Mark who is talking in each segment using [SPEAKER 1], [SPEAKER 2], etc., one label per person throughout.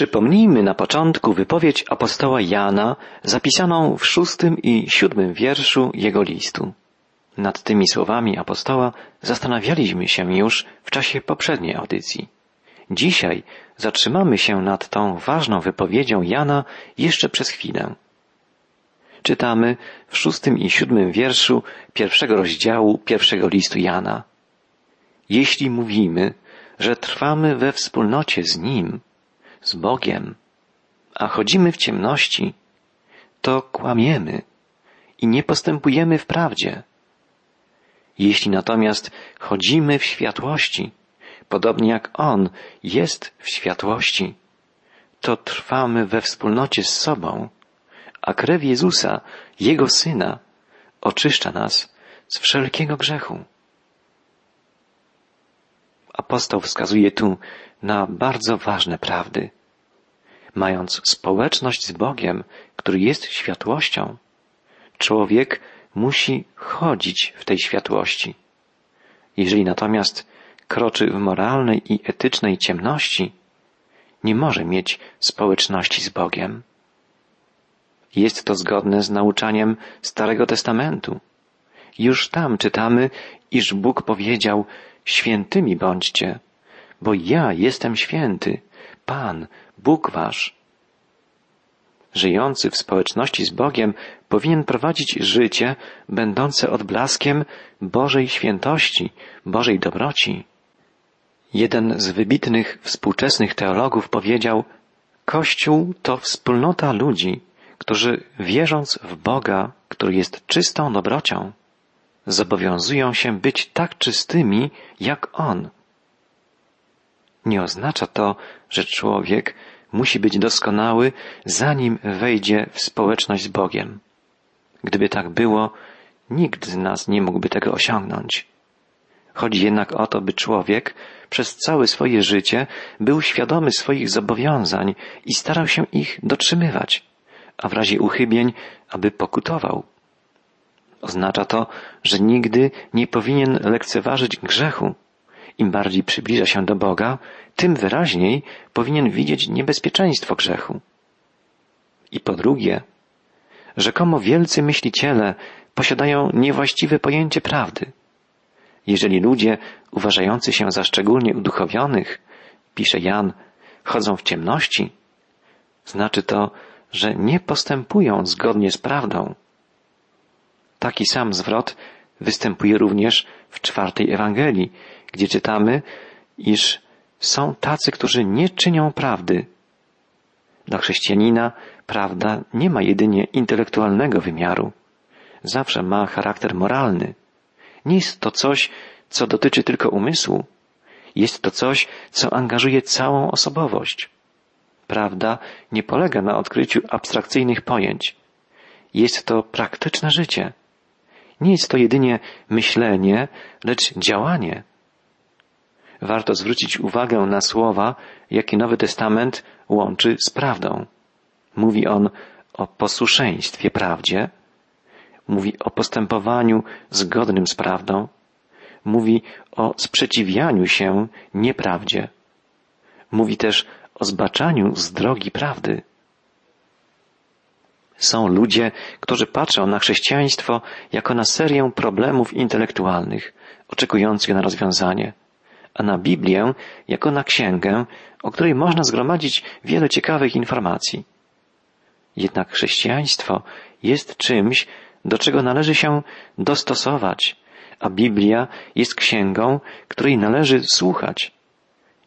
[SPEAKER 1] Przypomnijmy na początku wypowiedź apostoła Jana zapisaną w szóstym i siódmym wierszu jego listu. Nad tymi słowami apostoła zastanawialiśmy się już w czasie poprzedniej audycji. Dzisiaj zatrzymamy się nad tą ważną wypowiedzią Jana jeszcze przez chwilę. Czytamy w szóstym i siódmym wierszu pierwszego rozdziału pierwszego listu Jana. Jeśli mówimy, że trwamy we wspólnocie z Nim, z Bogiem, a chodzimy w ciemności, to kłamiemy i nie postępujemy w prawdzie. Jeśli natomiast chodzimy w światłości, podobnie jak On jest w światłości, to trwamy we wspólnocie z sobą, a krew Jezusa, Jego Syna, oczyszcza nas z wszelkiego grzechu. Apostoł wskazuje tu na bardzo ważne prawdy. Mając społeczność z Bogiem, który jest światłością, człowiek musi chodzić w tej światłości. Jeżeli natomiast kroczy w moralnej i etycznej ciemności, nie może mieć społeczności z Bogiem. Jest to zgodne z nauczaniem Starego Testamentu. Już tam czytamy, iż Bóg powiedział, świętymi bądźcie, bo ja jestem święty, Pan, Bóg wasz. Żyjący w społeczności z Bogiem powinien prowadzić życie będące odblaskiem Bożej świętości, Bożej dobroci. Jeden z wybitnych współczesnych teologów powiedział, Kościół to wspólnota ludzi, którzy wierząc w Boga, który jest czystą dobrocią, zobowiązują się być tak czystymi jak On. Nie oznacza to, że człowiek musi być doskonały, zanim wejdzie w społeczność z Bogiem. Gdyby tak było, nikt z nas nie mógłby tego osiągnąć. Chodzi jednak o to, by człowiek przez całe swoje życie był świadomy swoich zobowiązań i starał się ich dotrzymywać, a w razie uchybień, aby pokutował. Oznacza to, że nigdy nie powinien lekceważyć grzechu. Im bardziej przybliża się do Boga, tym wyraźniej powinien widzieć niebezpieczeństwo grzechu. I po drugie, rzekomo wielcy myśliciele posiadają niewłaściwe pojęcie prawdy. Jeżeli ludzie uważający się za szczególnie uduchowionych, pisze Jan, chodzą w ciemności, znaczy to, że nie postępują zgodnie z prawdą. Taki sam zwrot występuje również w czwartej Ewangelii, gdzie czytamy, iż są tacy, którzy nie czynią prawdy. Dla chrześcijanina prawda nie ma jedynie intelektualnego wymiaru. Zawsze ma charakter moralny. Nie jest to coś, co dotyczy tylko umysłu. Jest to coś, co angażuje całą osobowość. Prawda nie polega na odkryciu abstrakcyjnych pojęć. Jest to praktyczne życie. Nie jest to jedynie myślenie, lecz działanie. Warto zwrócić uwagę na słowa, jakie Nowy Testament łączy z prawdą. Mówi on o posłuszeństwie prawdzie, mówi o postępowaniu zgodnym z prawdą, mówi o sprzeciwianiu się nieprawdzie, mówi też o zbaczaniu z drogi prawdy. Są ludzie, którzy patrzą na chrześcijaństwo jako na serię problemów intelektualnych, oczekujących na rozwiązanie, a na Biblię jako na księgę, o której można zgromadzić wiele ciekawych informacji. Jednak chrześcijaństwo jest czymś, do czego należy się dostosować, a Biblia jest księgą, której należy słuchać.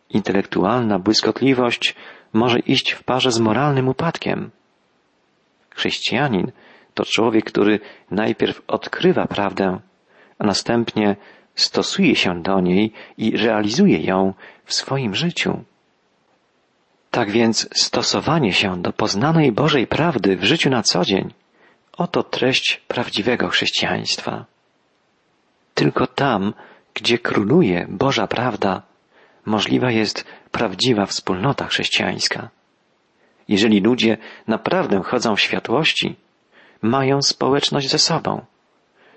[SPEAKER 1] Intelektualna błyskotliwość może iść w parze z moralnym upadkiem. Chrześcijanin to człowiek, który najpierw odkrywa prawdę, a następnie stosuje się do niej i realizuje ją w swoim życiu. Tak więc stosowanie się do poznanej Bożej prawdy w życiu na co dzień oto treść prawdziwego chrześcijaństwa. Tylko tam, gdzie króluje Boża prawda, możliwa jest prawdziwa wspólnota chrześcijańska. Jeżeli ludzie naprawdę chodzą w światłości, mają społeczność ze sobą,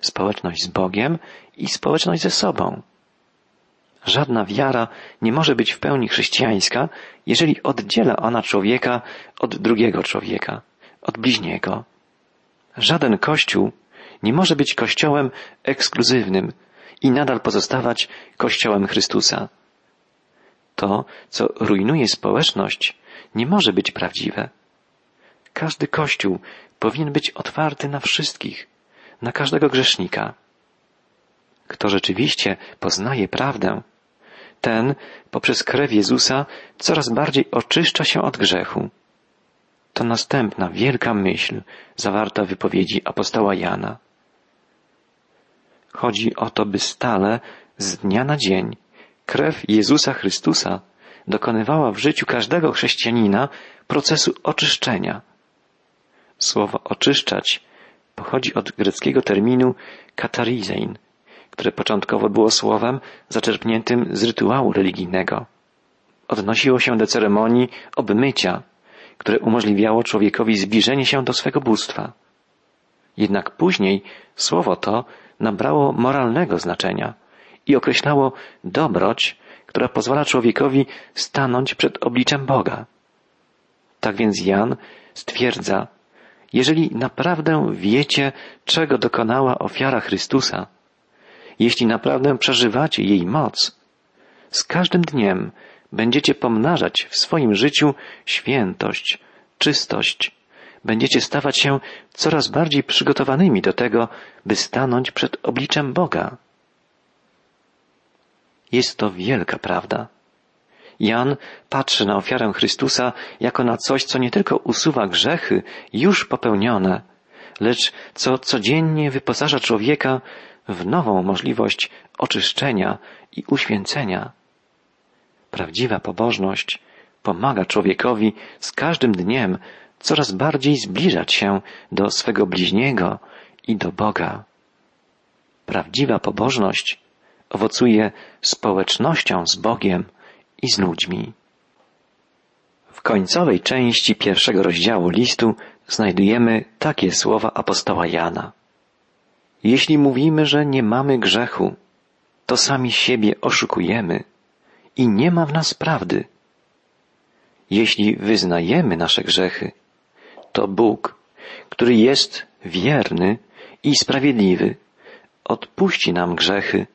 [SPEAKER 1] społeczność z Bogiem i społeczność ze sobą. Żadna wiara nie może być w pełni chrześcijańska, jeżeli oddziela ona człowieka od drugiego człowieka, od bliźniego. Żaden kościół nie może być kościołem ekskluzywnym i nadal pozostawać kościołem Chrystusa. To, co rujnuje społeczność, nie może być prawdziwe. Każdy kościół powinien być otwarty na wszystkich, na każdego grzesznika. Kto rzeczywiście poznaje prawdę, ten poprzez krew Jezusa coraz bardziej oczyszcza się od grzechu. To następna wielka myśl zawarta w wypowiedzi apostoła Jana. Chodzi o to, by stale, z dnia na dzień, krew Jezusa Chrystusa dokonywała w życiu każdego chrześcijanina procesu oczyszczenia. Słowo oczyszczać pochodzi od greckiego terminu katarizein, które początkowo było słowem zaczerpniętym z rytuału religijnego. Odnosiło się do ceremonii obmycia, które umożliwiało człowiekowi zbliżenie się do swego bóstwa. Jednak później słowo to nabrało moralnego znaczenia i określało dobroć, która pozwala człowiekowi stanąć przed obliczem Boga. Tak więc Jan stwierdza, jeżeli naprawdę wiecie, czego dokonała ofiara Chrystusa, jeśli naprawdę przeżywacie jej moc, z każdym dniem będziecie pomnażać w swoim życiu świętość, czystość, będziecie stawać się coraz bardziej przygotowanymi do tego, by stanąć przed obliczem Boga. Jest to wielka prawda. Jan patrzy na ofiarę Chrystusa jako na coś, co nie tylko usuwa grzechy już popełnione, lecz co codziennie wyposaża człowieka w nową możliwość oczyszczenia i uświęcenia. Prawdziwa pobożność pomaga człowiekowi z każdym dniem coraz bardziej zbliżać się do swego bliźniego i do Boga. Prawdziwa pobożność owocuje społecznością z Bogiem i z ludźmi. W końcowej części pierwszego rozdziału listu znajdujemy takie słowa apostoła Jana. Jeśli mówimy, że nie mamy grzechu, to sami siebie oszukujemy i nie ma w nas prawdy. Jeśli wyznajemy nasze grzechy, to Bóg, który jest wierny i sprawiedliwy, odpuści nam grzechy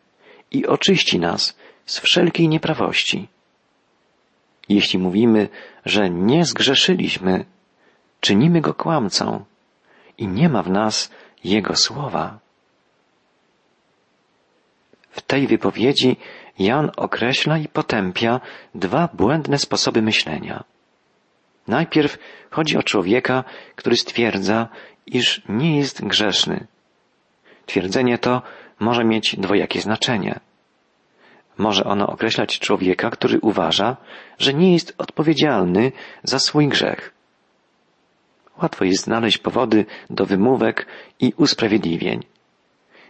[SPEAKER 1] i oczyści nas z wszelkiej nieprawości. Jeśli mówimy, że nie zgrzeszyliśmy, czynimy go kłamcą i nie ma w nas jego słowa. W tej wypowiedzi Jan określa i potępia dwa błędne sposoby myślenia. Najpierw chodzi o człowieka, który stwierdza, iż nie jest grzeszny. Twierdzenie to może mieć dwojakie znaczenie. Może ono określać człowieka, który uważa, że nie jest odpowiedzialny za swój grzech. Łatwo jest znaleźć powody do wymówek i usprawiedliwień.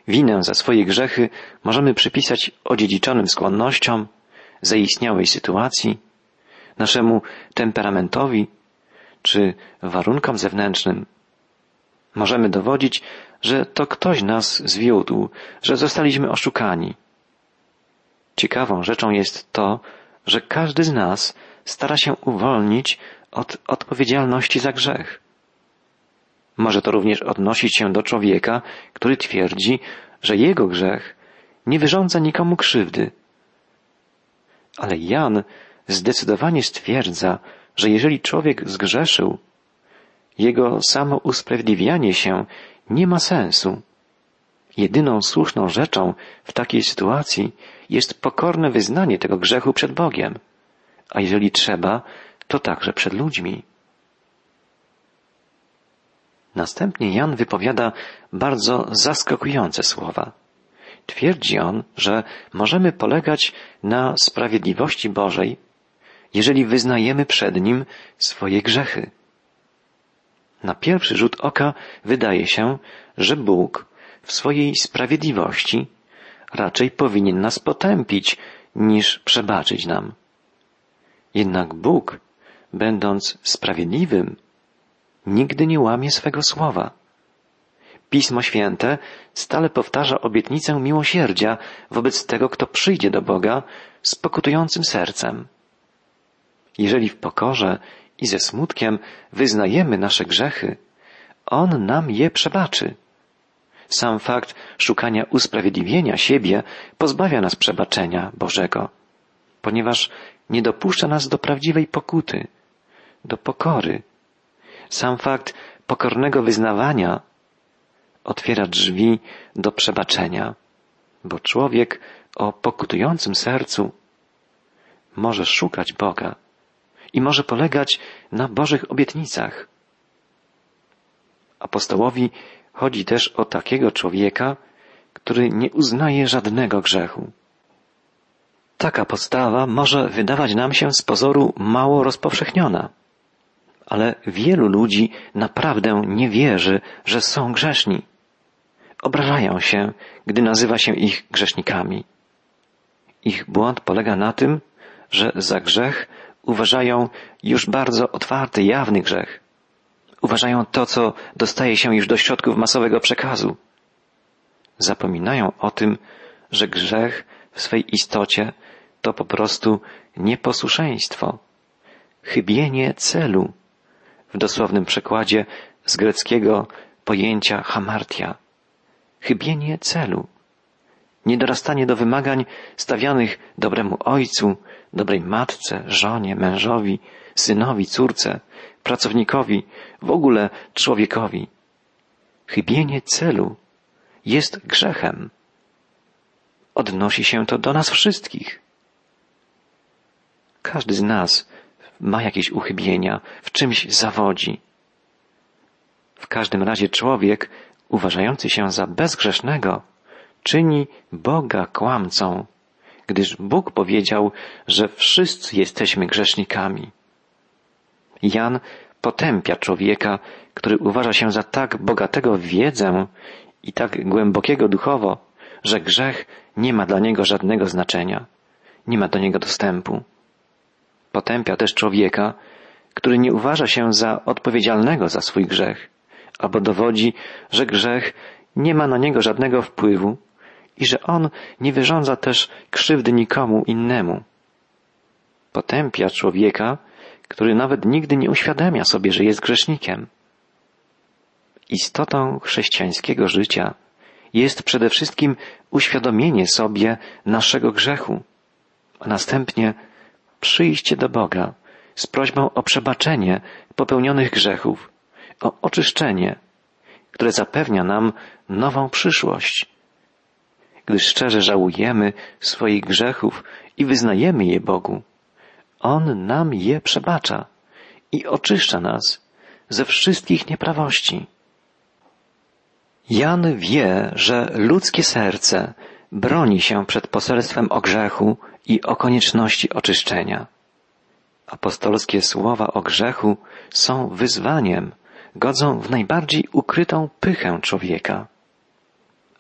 [SPEAKER 1] Winę za swoje grzechy możemy przypisać odziedziczonym skłonnościom, zaistniałej sytuacji, naszemu temperamentowi czy warunkom zewnętrznym. Możemy dowodzić, że to ktoś nas zwiódł, że zostaliśmy oszukani. Ciekawą rzeczą jest to, że każdy z nas stara się uwolnić od odpowiedzialności za grzech. Może to również odnosić się do człowieka, który twierdzi, że jego grzech nie wyrządza nikomu krzywdy. Ale Jan zdecydowanie stwierdza, że jeżeli człowiek zgrzeszył, jego samo usprawiedliwianie się nie ma sensu. Jedyną słuszną rzeczą w takiej sytuacji jest pokorne wyznanie tego grzechu przed Bogiem, a jeżeli trzeba, to także przed ludźmi. Następnie Jan wypowiada bardzo zaskakujące słowa. Twierdzi on, że możemy polegać na sprawiedliwości Bożej, jeżeli wyznajemy przed Nim swoje grzechy. Na pierwszy rzut oka wydaje się, że Bóg w swojej sprawiedliwości raczej powinien nas potępić niż przebaczyć nam. Jednak Bóg, będąc sprawiedliwym, nigdy nie łamie swego słowa. Pismo Święte stale powtarza obietnicę miłosierdzia wobec tego, kto przyjdzie do Boga z pokutującym sercem. Jeżeli w pokorze i ze smutkiem wyznajemy nasze grzechy, On nam je przebaczy. Sam fakt szukania usprawiedliwienia siebie pozbawia nas przebaczenia Bożego, ponieważ nie dopuszcza nas do prawdziwej pokuty, do pokory. Sam fakt pokornego wyznawania otwiera drzwi do przebaczenia, bo człowiek o pokutującym sercu może szukać Boga i może polegać na Bożych obietnicach. Apostołowi chodzi też o takiego człowieka, który nie uznaje żadnego grzechu. Taka postawa może wydawać nam się z pozoru mało rozpowszechniona, ale wielu ludzi naprawdę nie wierzy, że są grzeszni. Obrażają się, gdy nazywa się ich grzesznikami. Ich błąd polega na tym, że za grzech uważają już bardzo otwarty, jawny grzech. Uważają to, co dostaje się już do środków masowego przekazu. Zapominają o tym, że grzech w swej istocie to po prostu nieposłuszeństwo, chybienie celu, w dosłownym przekładzie z greckiego pojęcia hamartia, chybienie celu, niedorastanie do wymagań stawianych dobremu ojcu, dobrej matce, żonie, mężowi, synowi, córce, pracownikowi, w ogóle człowiekowi. Chybienie celu jest grzechem. Odnosi się to do nas wszystkich. Każdy z nas ma jakieś uchybienia, w czymś zawodzi. W każdym razie człowiek, uważający się za bezgrzesznego, czyni Boga kłamcą, gdyż Bóg powiedział, że wszyscy jesteśmy grzesznikami. Jan potępia człowieka, który uważa się za tak bogatego w wiedzę i tak głębokiego duchowo, że grzech nie ma dla niego żadnego znaczenia, nie ma do niego dostępu. Potępia też człowieka, który nie uważa się za odpowiedzialnego za swój grzech, albo dowodzi, że grzech nie ma na niego żadnego wpływu i że on nie wyrządza też krzywdy nikomu innemu. Potępia człowieka, który nawet nigdy nie uświadamia sobie, że jest grzesznikiem. Istotą chrześcijańskiego życia jest przede wszystkim uświadomienie sobie naszego grzechu, a następnie przyjście do Boga z prośbą o przebaczenie popełnionych grzechów, o oczyszczenie, które zapewnia nam nową przyszłość. Gdy szczerze żałujemy swoich grzechów i wyznajemy je Bogu, On nam je przebacza i oczyszcza nas ze wszystkich nieprawości. Jan wie, że ludzkie serce broni się przed poselstwem o grzechu i o konieczności oczyszczenia. Apostolskie słowa o grzechu są wyzwaniem, godzą w najbardziej ukrytą pychę człowieka.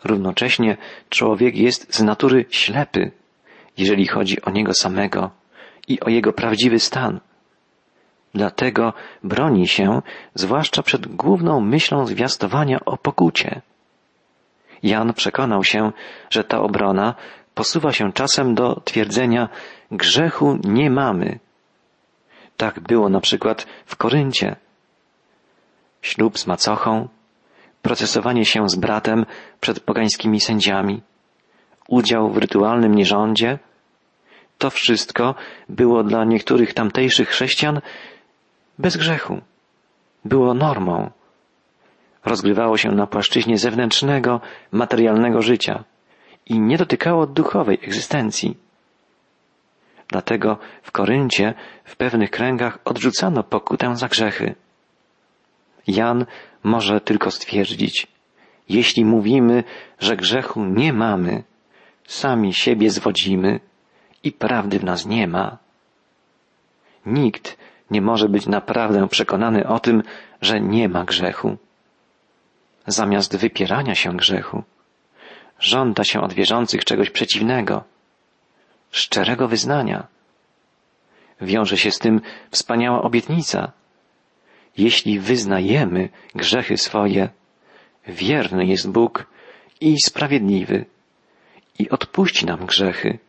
[SPEAKER 1] Równocześnie człowiek jest z natury ślepy, jeżeli chodzi o niego samego i o jego prawdziwy stan. Dlatego broni się, zwłaszcza przed główną myślą zwiastowania o pokucie. Jan przekonał się, że ta obrona posuwa się czasem do twierdzenia grzechu nie mamy. Tak było na przykład w Koryncie. Ślub z macochą, procesowanie się z bratem przed pogańskimi sędziami, udział w rytualnym nierządzie, to wszystko było dla niektórych tamtejszych chrześcijan bez grzechu. Było normą. Rozgrywało się na płaszczyźnie zewnętrznego, materialnego życia i nie dotykało duchowej egzystencji. Dlatego w Koryncie w pewnych kręgach odrzucano pokutę za grzechy. Jan może tylko stwierdzić, jeśli mówimy, że grzechu nie mamy, sami siebie zwodzimy i prawdy w nas nie ma. Nikt nie może być naprawdę przekonany o tym, że nie ma grzechu. Zamiast wypierania się grzechu, żąda się od wierzących czegoś przeciwnego, szczerego wyznania. Wiąże się z tym wspaniała obietnica. Jeśli wyznajemy grzechy swoje, wierny jest Bóg i sprawiedliwy i odpuści nam grzechy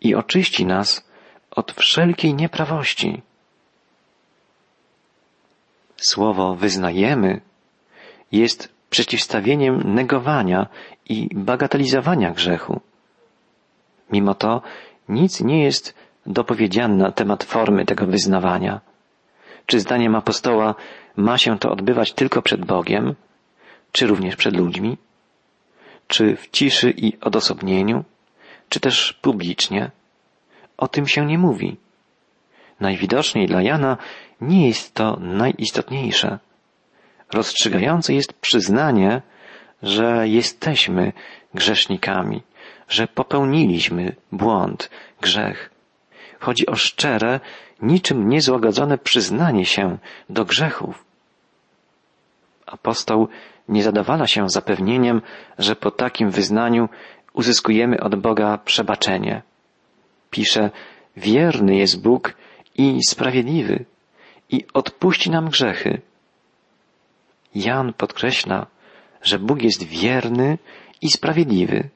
[SPEAKER 1] i oczyści nas od wszelkiej nieprawości. Słowo wyznajemy jest przeciwstawieniem negowania i bagatelizowania grzechu. Mimo to nic nie jest dopowiedziane na temat formy tego wyznawania. Czy zdaniem apostoła ma się to odbywać tylko przed Bogiem, czy również przed ludźmi? Czy w ciszy i odosobnieniu, czy też publicznie? O tym się nie mówi. Najwidoczniej dla Jana nie jest to najistotniejsze. Rozstrzygające jest przyznanie, że jesteśmy grzesznikami, że popełniliśmy błąd, grzech. Chodzi o szczere, niczym niezłagodzone przyznanie się do grzechów. Apostoł nie zadawala się zapewnieniem, że po takim wyznaniu uzyskujemy od Boga przebaczenie. Pisze, wierny jest Bóg i sprawiedliwy i odpuści nam grzechy. Jan podkreśla, że Bóg jest wierny i sprawiedliwy.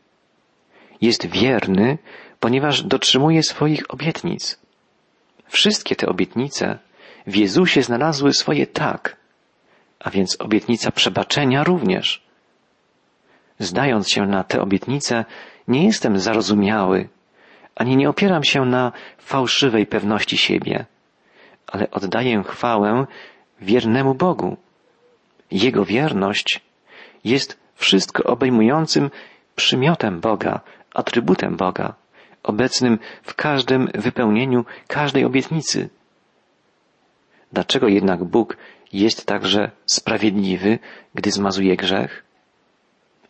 [SPEAKER 1] Jest wierny, ponieważ dotrzymuje swoich obietnic. Wszystkie te obietnice w Jezusie znalazły swoje tak, a więc obietnica przebaczenia również. Zdając się na te obietnice, nie jestem zarozumiały, ani nie opieram się na fałszywej pewności siebie, ale oddaję chwałę wiernemu Bogu. Jego wierność jest wszystko obejmującym przymiotem Boga, atrybutem Boga, obecnym w każdym wypełnieniu każdej obietnicy. Dlaczego jednak Bóg jest także sprawiedliwy, gdy zmazuje grzech?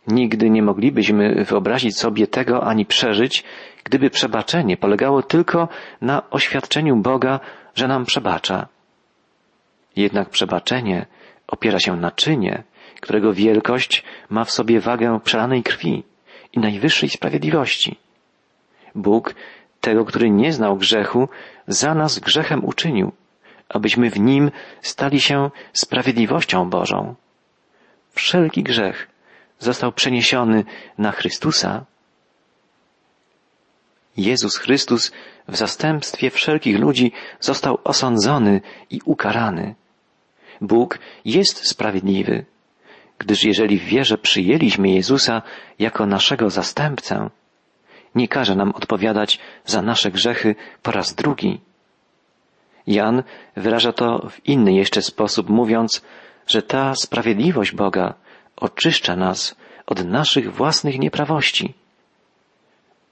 [SPEAKER 1] Nigdy nie moglibyśmy wyobrazić sobie tego ani przeżyć, gdyby przebaczenie polegało tylko na oświadczeniu Boga, że nam przebacza. Jednak przebaczenie opiera się na czynie, którego wielkość ma w sobie wagę przelanej krwi i najwyższej sprawiedliwości. Bóg, tego, który nie znał grzechu, za nas grzechem uczynił, abyśmy w nim stali się sprawiedliwością Bożą. Wszelki grzech został przeniesiony na Chrystusa. Jezus Chrystus w zastępstwie wszelkich ludzi został osądzony i ukarany. Bóg jest sprawiedliwy, gdyż jeżeli w wierze przyjęliśmy Jezusa jako naszego zastępcę, nie każe nam odpowiadać za nasze grzechy po raz drugi. Jan wyraża to w inny jeszcze sposób, mówiąc, że ta sprawiedliwość Boga oczyszcza nas od naszych własnych nieprawości.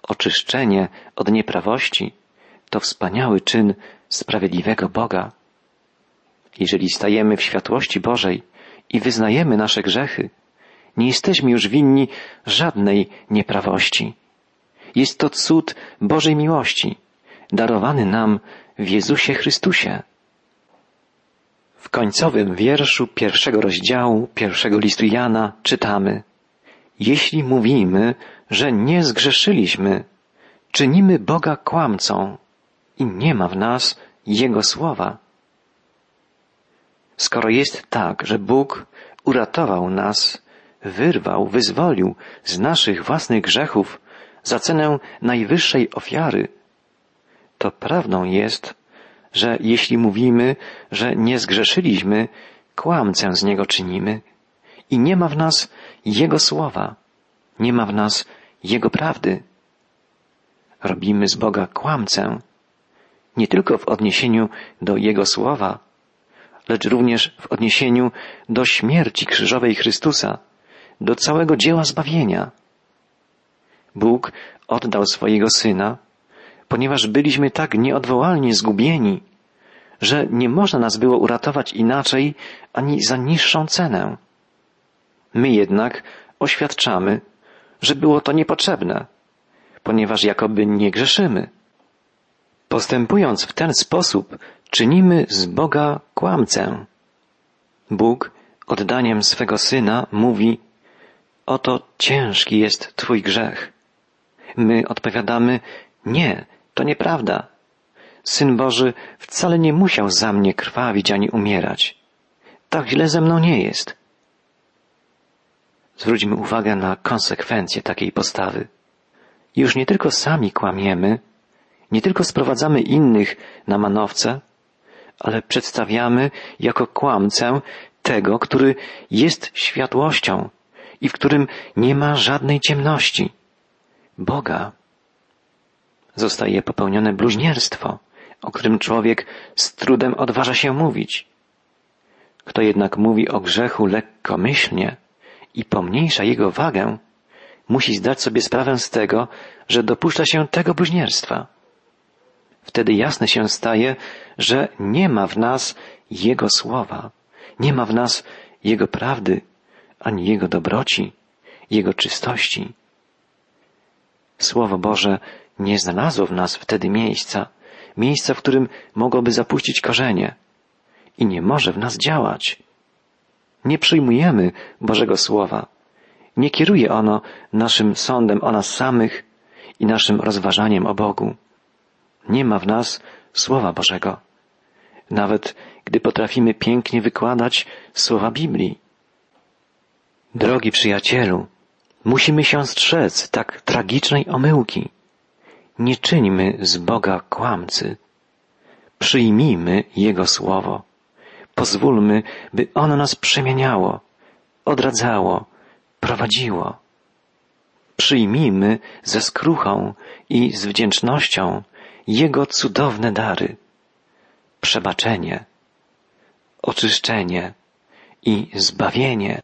[SPEAKER 1] Oczyszczenie od nieprawości to wspaniały czyn sprawiedliwego Boga. Jeżeli stajemy w światłości Bożej i wyznajemy nasze grzechy, nie jesteśmy już winni żadnej nieprawości. Jest to cud Bożej miłości, darowany nam w Jezusie Chrystusie. W końcowym wierszu pierwszego rozdziału pierwszego listu Jana czytamy Jeśli mówimy, że nie zgrzeszyliśmy, czynimy Boga kłamcą i nie ma w nas Jego słowa. Skoro jest tak, że Bóg uratował nas, wyrwał, wyzwolił z naszych własnych grzechów za cenę najwyższej ofiary, to prawdą jest, że jeśli mówimy, że nie zgrzeszyliśmy, kłamcę z Niego czynimy i nie ma w nas Jego słowa, nie ma w nas Jego prawdy. Robimy z Boga kłamcę, nie tylko w odniesieniu do Jego słowa, lecz również w odniesieniu do śmierci krzyżowej Chrystusa, do całego dzieła zbawienia. Bóg oddał swojego Syna, ponieważ byliśmy tak nieodwołalnie zgubieni, że nie można nas było uratować inaczej ani za niższą cenę. My jednak oświadczamy, że było to niepotrzebne, ponieważ jakoby nie grzeszymy. Postępując w ten sposób, czynimy z Boga kłamcę. Bóg oddaniem swego Syna mówi, oto ciężki jest Twój grzech. My odpowiadamy, nie, to nieprawda. Syn Boży wcale nie musiał za mnie krwawić ani umierać. Tak źle ze mną nie jest. Zwróćmy uwagę na konsekwencje takiej postawy. Już nie tylko sami kłamiemy, Nie tylko sprowadzamy innych na manowce, ale przedstawiamy jako kłamcę tego, który jest światłością i w którym nie ma żadnej ciemności. Boga. Zostaje popełnione bluźnierstwo, o którym człowiek z trudem odważa się mówić. Kto jednak mówi o grzechu lekkomyślnie i pomniejsza jego wagę, musi zdać sobie sprawę z tego, że dopuszcza się tego bluźnierstwa. Wtedy jasne się staje, że nie ma w nas Jego słowa, nie ma w nas Jego prawdy, ani Jego dobroci, Jego czystości. Słowo Boże nie znalazło w nas wtedy miejsca, miejsca, w którym mogłoby zapuścić korzenie i nie może w nas działać. Nie przyjmujemy Bożego Słowa. Nie kieruje ono naszym sądem o nas samych i naszym rozważaniem o Bogu. Nie ma w nas Słowa Bożego. Nawet gdy potrafimy pięknie wykładać słowa Biblii. Drogi przyjacielu, musimy się strzec tak tragicznej omyłki. Nie czyńmy z Boga kłamcy. Przyjmijmy Jego Słowo. Pozwólmy, by ono nas przemieniało, odradzało, prowadziło. Przyjmijmy ze skruchą i z wdzięcznością Jego cudowne dary. Przebaczenie, oczyszczenie i zbawienie.